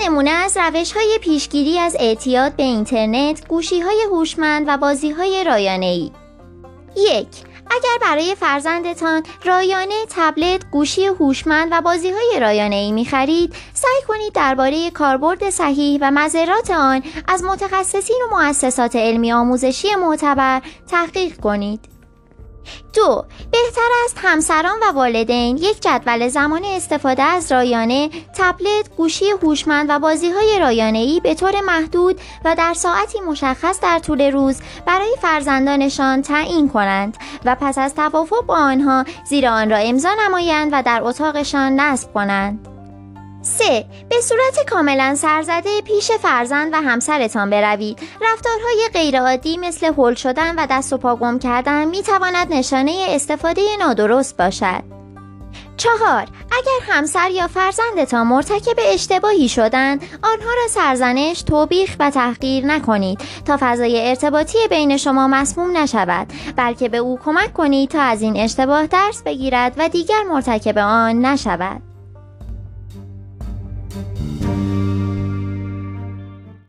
نمونه از روش های پیشگیری از اعتیاد به اینترنت، گوشی های هوشمند و بازی های رایانه ای. یک اگر برای فرزندتان رایانه تبلت، گوشی هوشمند و بازی های رایانه ای می خرید، سعی کنید درباره کاربرد صحیح و مذرات آن از متخصصین و مؤسسات علمی آموزشی معتبر تحقیق کنید. دو بهتر است همسران و والدین یک جدول زمان استفاده از رایانه، تبلت، گوشی هوشمند و بازی های به طور محدود و در ساعتی مشخص در طول روز برای فرزندانشان تعیین کنند و پس از توافق با آنها زیر آن را امضا نمایند و در اتاقشان نصب کنند. 3. به صورت کاملا سرزده پیش فرزند و همسرتان بروید. رفتارهای غیرعادی مثل هل شدن و دست و پا گم کردن می تواند نشانه استفاده نادرست باشد. چهار اگر همسر یا فرزندتان مرتکب اشتباهی شدند آنها را سرزنش توبیخ و تحقیر نکنید تا فضای ارتباطی بین شما مسموم نشود بلکه به او کمک کنید تا از این اشتباه درس بگیرد و دیگر مرتکب آن نشود